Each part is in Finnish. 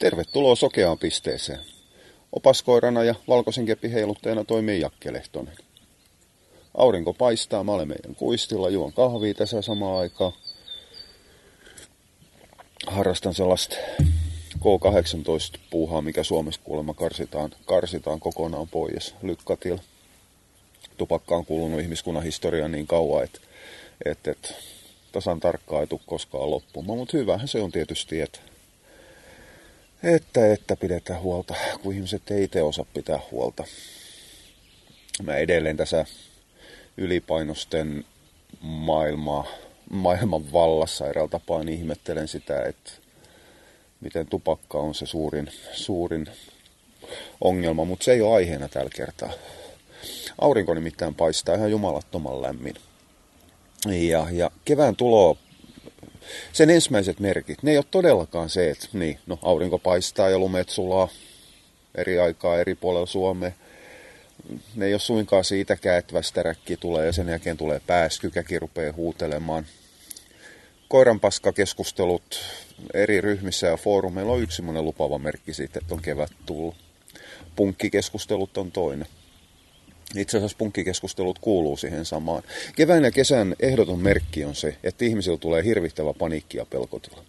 Tervetuloa sokeaan pisteeseen. Opaskoirana ja valkoisen keppi toimii Jakke Lehtonen. Aurinko paistaa, mä olen meidän kuistilla, juon kahvia tässä samaan aikaan. Harrastan sellaista K18-puuhaa, mikä Suomessa kuulemma karsitaan, karsitaan kokonaan pois lykkatilla. Tupakka on kuulunut ihmiskunnan historiaan niin kauan, että, että, että tasan tarkkaan ei tule koskaan loppumaan. Mutta hyvähän se on tietysti, että että, että pidetään huolta, kun ihmiset ei itse osaa pitää huolta. Mä edelleen tässä ylipainosten maailmaa, maailman vallassa eräällä tapaa niin ihmettelen sitä, että miten tupakka on se suurin, suurin ongelma, mutta se ei ole aiheena tällä kertaa. Aurinko nimittäin paistaa ihan jumalattoman lämmin. Ja, ja kevään tulo sen ensimmäiset merkit, ne ei ole todellakaan se, että niin, no, aurinko paistaa ja lumet sulaa eri aikaa eri puolella Suomea. Ne ei ole suinkaan siitäkään, että västäräkki tulee ja sen jälkeen tulee pääsky, käki rupeaa huutelemaan. Koiranpaskakeskustelut eri ryhmissä ja foorumeilla on yksi lupaava merkki siitä, että on kevät tullut. Punkkikeskustelut on toinen. Itse asiassa punkkikeskustelut kuuluu siihen samaan. Kevään ja kesän ehdoton merkki on se, että ihmisillä tulee hirvittävä paniikki ja pelkotila.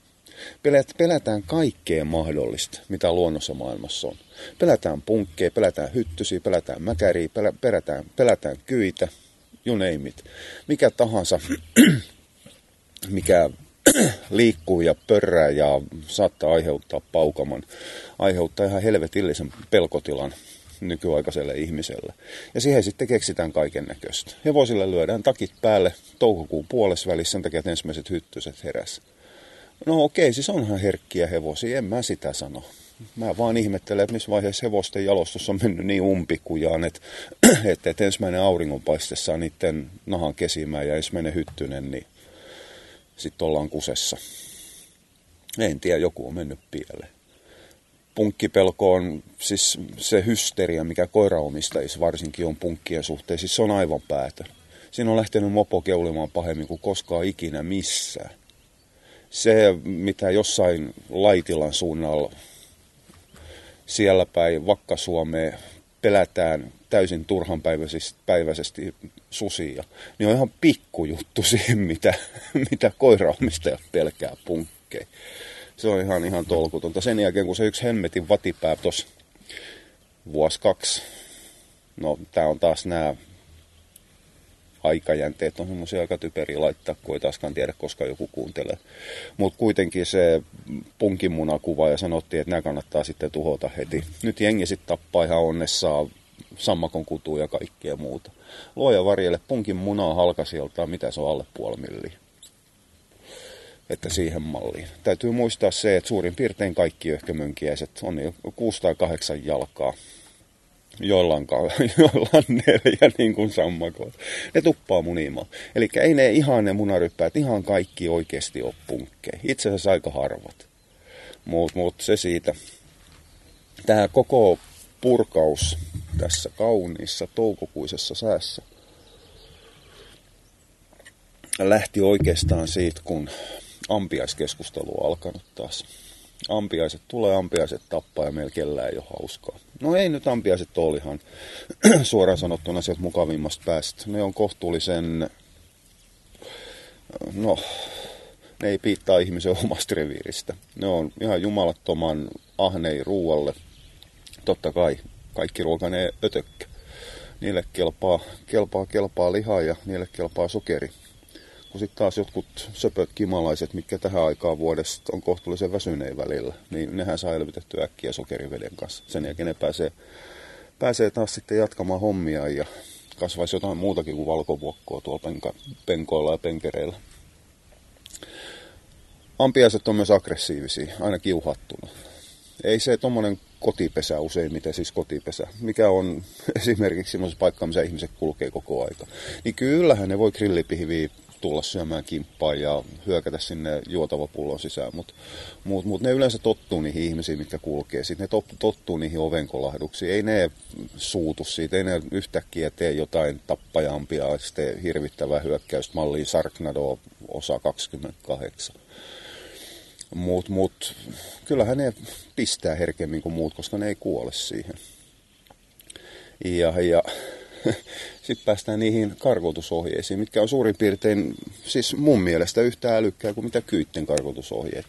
Pelätään kaikkea mahdollista, mitä luonnossa maailmassa on. Pelätään punkkeja, pelätään hyttysiä, pelätään mäkäriä, pelätään, pelätään kyitä, you name it. Mikä tahansa, mikä liikkuu ja pörrää ja saattaa aiheuttaa paukaman, aiheuttaa ihan helvetillisen pelkotilan nykyaikaiselle ihmiselle. Ja siihen sitten keksitään kaiken näköistä. Hevosille lyödään takit päälle toukokuun puolessa välissä sen takia, että ensimmäiset hyttyset heräs. No okei, siis onhan herkkiä hevosia, en mä sitä sano. Mä vaan ihmettelen, että missä vaiheessa hevosten jalostus on mennyt niin umpikujaan, että, että, että ensimmäinen auringonpaiste saa niiden nahan kesimään ja ensimmäinen hyttynen, niin sitten ollaan kusessa. En tiedä, joku on mennyt pieleen punkkipelko on siis se hysteria, mikä koiraomistajissa varsinkin on punkkien suhteen, siis se on aivan päätön. Siinä on lähtenyt mopo keulimaan pahemmin kuin koskaan ikinä missään. Se, mitä jossain Laitilan suunnalla siellä päin Vakka-Suomeen pelätään täysin turhanpäiväisesti susia, niin on ihan pikkujuttu siihen, mitä, mitä koiraomistajat pelkää punkkeja se on ihan, ihan tolkutonta. Sen jälkeen, kun se yksi hemmetin vatipää tuossa vuosi kaksi, no tää on taas nämä aikajänteet on semmoisia aika typeriä laittaa, kun ei taaskaan tiedä, koska joku kuuntelee. Mutta kuitenkin se punkimunakuva ja sanottiin, että nämä kannattaa sitten tuhota heti. Nyt jengi sitten tappaa ihan onnessaan sammakon kutua ja kaikkea muuta. Luoja varjelle punkin munaa halkasiltaan, mitä se on alle puoli milliä että siihen malliin. Täytyy muistaa se, että suurin piirtein kaikki öhkömönkiäiset on jo 6 tai 8 jalkaa. Joilla on, joilla on neljä niin kuin sammakoita. Ne tuppaa munimaan. Eli ei ne ihan ne munaryppäät ihan kaikki oikeasti ole punkkeja. Itse asiassa aika harvat. Mutta mut se siitä. Tämä koko purkaus tässä kauniissa toukokuisessa säässä lähti oikeastaan siitä, kun ampiaiskeskustelu on alkanut taas. Ampiaiset tulee, ampiaiset tappaa ja meillä kellään ei ole hauskaa. No ei nyt ampiaiset ole ihan suoraan sanottuna sieltä mukavimmasta päästä. Ne on kohtuullisen, no, ne ei piittaa ihmisen omasta reviiristä. Ne on ihan jumalattoman ahnei ruualle. Totta kai kaikki ruoka ne ötökkä. Niille kelpaa, kelpaa, kelpaa liha ja niille kelpaa sokeri kun sitten taas jotkut söpöt kimalaiset, mitkä tähän aikaan vuodesta on kohtuullisen väsyneen välillä, niin nehän saa elvytettyä äkkiä sokeriveden kanssa. Sen jälkeen ne pääsee, pääsee taas sitten jatkamaan hommia ja kasvaisi jotain muutakin kuin valkovuokkoa tuolla penka, penkoilla ja penkereillä. Ampiaiset on myös aggressiivisia, aina kiuhattuna. Ei se tuommoinen kotipesä useimmiten, siis kotipesä, mikä on esimerkiksi semmoisessa paikka, missä ihmiset kulkee koko aika. Niin kyllähän ne voi grillipihviä tulla syömään kimppaa ja hyökätä sinne juotavapullon sisään, mutta mut, mut ne yleensä tottuu niihin ihmisiin, mitkä kulkee. Sitten ne tottuu niihin ovenkolahduksiin. Ei ne suutu siitä, ei ne yhtäkkiä tee jotain tappajampia, sitten hirvittävää hyökkäystä malliin Sarknado osa 28. Mut, mut, kyllähän ne pistää herkemmin kuin muut, koska ne ei kuole siihen. Ja, ja sitten päästään niihin karkotusohjeisiin, mitkä on suurin piirtein, siis mun mielestä yhtä älykkää kuin mitä kyytten karkotusohjeet.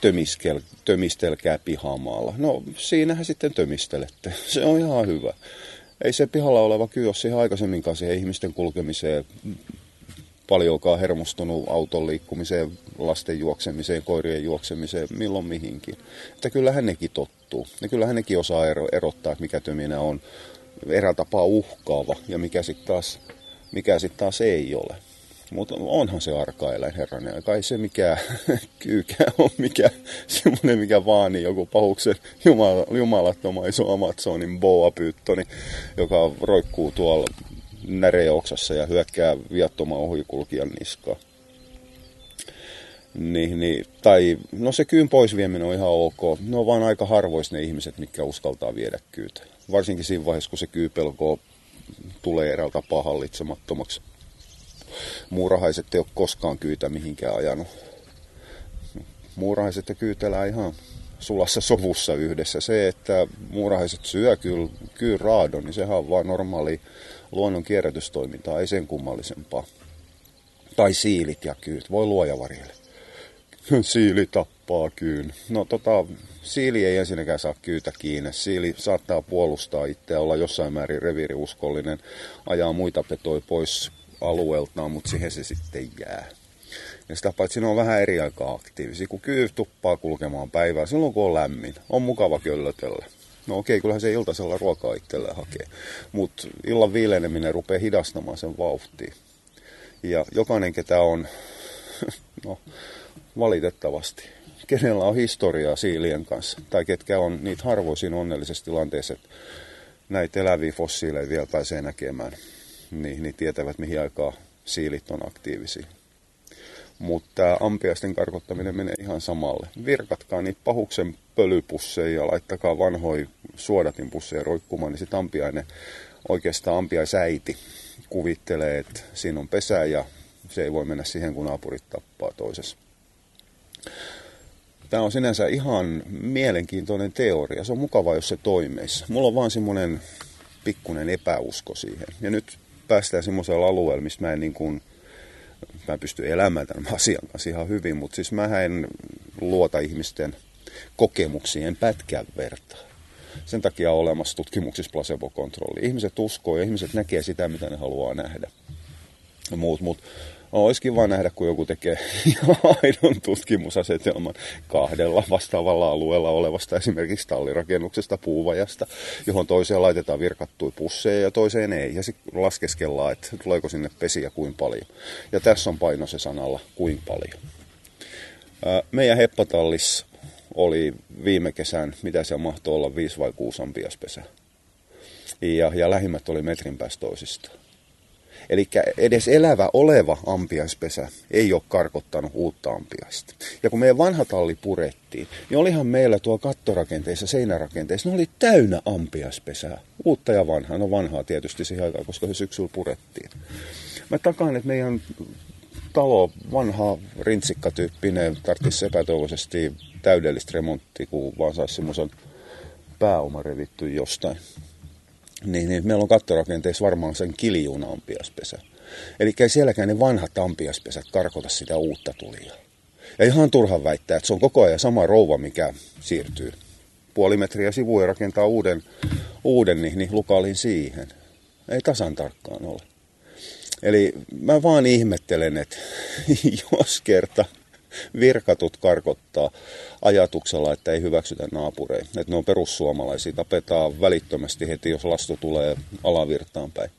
Tömiskel, tömistelkää pihamaalla. No siinähän sitten tömistelette. Se on ihan hyvä. Ei se pihalla oleva kyy ole siihen aikaisemminkaan siihen ihmisten kulkemiseen paljonkaan hermostunut auton liikkumiseen, lasten juoksemiseen, koirien juoksemiseen, milloin mihinkin. Että kyllähän nekin tottuu. Ja kyllähän nekin osaa erottaa, että mikä töminä on erätapaa uhkaava ja mikä sitten taas, mikä sit taas ei ole. Mutta onhan se arka-eläin, herranen. Kai se mikä kyykä on, mikä semmoinen, mikä vaani joku pahuksen jumala, jumalattoman iso Amazonin boa-pyyttoni, joka roikkuu tuolla näreoksassa ja hyökkää viattoman ohikulkijan niskaan. Niin, niin, tai no se kyyn pois vieminen on ihan ok. Ne on vaan aika harvois ne ihmiset, mitkä uskaltaa viedä kyytä. Varsinkin siinä vaiheessa, kun se kyypelko tulee eräältä tapaa hallitsemattomaksi. Muurahaiset ei ole koskaan kyytä mihinkään ajanut. Muurahaiset ja kyyt elää ihan sulassa sovussa yhdessä. Se, että muurahaiset syö kyllä, kyllä raadon, niin sehän on vaan normaali luonnon kierrätystoimintaa, ei sen kummallisempaa. Tai siilit ja kyyt, voi luoja varjelle. Siili tappaa kyyn. No tota, siili ei ensinnäkään saa kyytä kiinni. Siili saattaa puolustaa itseä, olla jossain määrin reviiriuskollinen, ajaa muita petoja pois alueeltaan, mutta siihen se sitten jää. Ja sitä paitsi ne on vähän eri aikaa aktiivisia, kun kyy tuppaa kulkemaan päivää silloin kun on lämmin. On mukava köllötellä. No okei, kyllähän se iltasella ruokaa itselleen hakee. Mutta illan viileneminen rupeaa hidastamaan sen vauhtia. Ja jokainen, ketä on, no valitettavasti, kenellä on historiaa siilien kanssa, tai ketkä on niitä harvoisin onnellisessa tilanteessa, että näitä eläviä fossiileja vielä pääsee näkemään, niin, niin tietävät, mihin aikaa siilit on aktiivisia. Mutta ampiaisten karkottaminen menee ihan samalle. Virkatkaa niitä pahuksen pölypusseja ja laittakaa vanhoja suodatinpusseja roikkumaan, niin sitten ampiainen, oikeastaan ampiaisäiti kuvittelee, että siinä on pesä ja se ei voi mennä siihen, kun naapurit tappaa toisessa. Tämä on sinänsä ihan mielenkiintoinen teoria. Se on mukava, jos se toimisi. Mulla on vaan semmoinen pikkuinen epäusko siihen. Ja nyt päästään semmoisella alueella, mistä mä en niin kuin, mä pystyn elämään tämän asian kanssa ihan hyvin, mutta siis mä en luota ihmisten kokemuksiin, en pätkän vertaa. Sen takia on olemassa tutkimuksissa placebo-kontrolli. Ihmiset uskoo ja ihmiset näkee sitä, mitä ne haluaa nähdä. Muut, mutta olisikin vaan nähdä, kun joku tekee aidon tutkimusasetelman kahdella vastaavalla alueella olevasta esimerkiksi tallirakennuksesta, puuvajasta, johon toiseen laitetaan virkattuja pusseja ja toiseen ei. Ja sitten laskeskellaan, että tuleeko sinne pesiä kuin paljon. Ja tässä on paino se sanalla kuin paljon. Meidän heppatallis oli viime kesän, mitä se mahtoi olla, 5 vai 6 ampiaspesä. Ja, ja lähimmät oli metrin päästä toisistaan. Eli edes elävä oleva ampiaispesä ei ole karkottanut uutta ampiaista. Ja kun meidän vanha talli purettiin, niin olihan meillä tuo kattorakenteissa, seinärakenteissa, ne oli täynnä ampiaispesää. Uutta ja vanhaa. No vanhaa tietysti siihen aikaan, koska se syksyllä purettiin. Mä takaan, että meidän talo, vanha rintsikkatyyppinen, tarvitsisi epätoivoisesti täydellistä remonttia, kun vaan saisi semmoisen pääoma revitty jostain niin, niin meillä on kattorakenteessa varmaan sen kiljuna ampiaspesä. Eli ei sielläkään ne vanhat ampiaspesät karkota sitä uutta tulia. Ja ihan turhan väittää, että se on koko ajan sama rouva, mikä siirtyy puoli metriä sivuja rakentaa uuden, uuden niin, niin lukaalin siihen. Ei tasan tarkkaan ole. Eli mä vaan ihmettelen, että jos kerta virkatut karkottaa ajatuksella, että ei hyväksytä naapureita. Että ne on perussuomalaisia, tapetaan välittömästi heti, jos lastu tulee alavirtaan päin.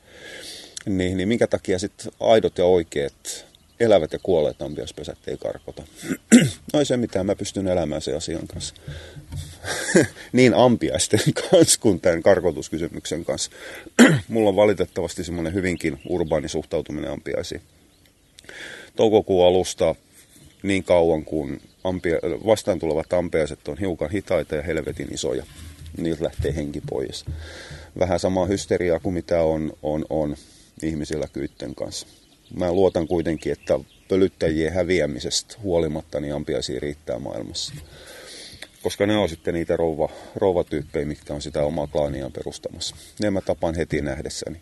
Niin, niin minkä takia sitten aidot ja oikeat elävät ja kuolleet ampiaspesät ei karkota. no ei se mitään, mä pystyn elämään sen asian kanssa. niin ampiaisten kanssa kuin tämän karkotuskysymyksen kanssa. Mulla on valitettavasti semmoinen hyvinkin urbaani suhtautuminen ampiaisiin. Toukokuun alusta niin kauan kuin ampia, vastaan tulevat ampeaiset on hiukan hitaita ja helvetin isoja. Niiltä lähtee henki pois. Vähän sama hysteriaa kuin mitä on, on, on ihmisillä kyytten kanssa. Mä luotan kuitenkin, että pölyttäjien häviämisestä huolimatta, niin ampiaisia riittää maailmassa. Koska ne on sitten niitä rouva, rouvatyyppejä, mitkä on sitä omaa klaaniaan perustamassa. Ne mä tapaan heti nähdessäni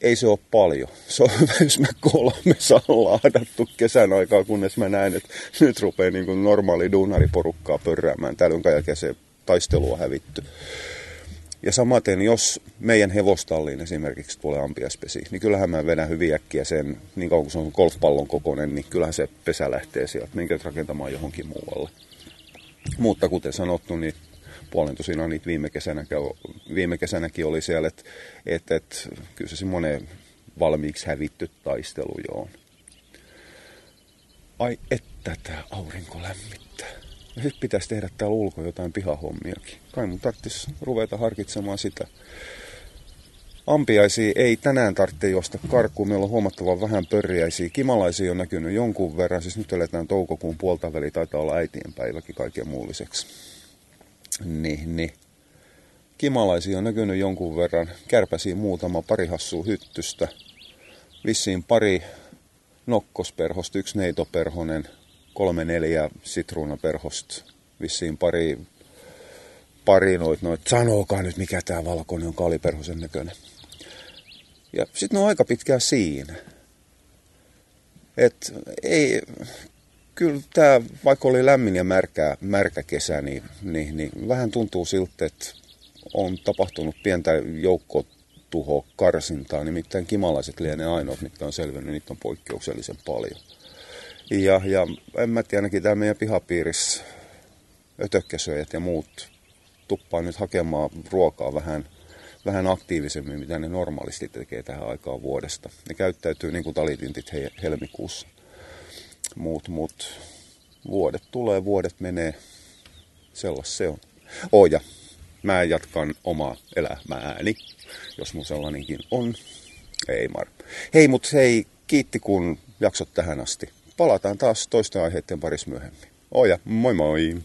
ei se ole paljon. Se on hyvä, jos mä kolme saan laadattu kesän aikaa, kunnes mä näen, että nyt rupeaa niin kuin normaali duunariporukkaa pörräämään. Täällä on jälkeen se taistelu on hävitty. Ja samaten, jos meidän hevostalliin esimerkiksi tulee ampiaspesi, niin kyllähän mä vedän hyvin äkkiä sen, niin kauan kuin se on golfpallon kokoinen, niin kyllähän se pesä lähtee sieltä, minkä rakentamaan johonkin muualle. Mutta kuten sanottu, niin puolen tosiaan niitä viime, kesänä, viime kesänäkin oli siellä, että et, et, kyllä se semmoinen valmiiksi hävitty taistelu joo. Ai että tämä aurinko lämmittää. Ja sitten pitäisi tehdä täällä ulko jotain pihahommiakin. Kai mun tarvitsisi ruveta harkitsemaan sitä. Ampiaisia ei tänään tarvitse juosta karkuun. Meillä on huomattavan vähän pörjäisiä. Kimalaisia on näkynyt jonkun verran. Siis nyt eletään toukokuun puolta väli. Taitaa olla äitienpäiväkin kaiken muulliseksi niin, niin. Kimalaisia on näkynyt jonkun verran. Kärpäsiin muutama pari hassua hyttystä. Vissiin pari nokkosperhosta, yksi neitoperhonen, kolme neljä sitruunaperhosta. Vissiin pari, pari noit, noit, sanokaa nyt mikä tämä valkoinen on kaliperhosen näköinen. Ja sitten on aika pitkään siinä. Et ei, kyllä tämä, vaikka oli lämmin ja märkä, märkä kesä, niin, niin, niin vähän tuntuu siltä, että on tapahtunut pientä joukkotuho karsintaa. Nimittäin kimalaiset lienee ainoat, mitkä on selvinnyt, niitä on poikkeuksellisen paljon. Ja, ja en mä tiedä, ainakin tämä meidän pihapiirissä ötökkäsöjät ja muut tuppaa nyt hakemaan ruokaa vähän, vähän aktiivisemmin, mitä ne normaalisti tekee tähän aikaan vuodesta. Ne käyttäytyy niin kuin talitintit he, helmikuussa muut, muut vuodet tulee, vuodet menee. Sellas se on. Oja, mä jatkan omaa elämääni, jos mun sellainenkin on. Ei mar. Hei, mut hei, kiitti kun jaksot tähän asti. Palataan taas toisten aiheiden parissa myöhemmin. Oja, moi moi!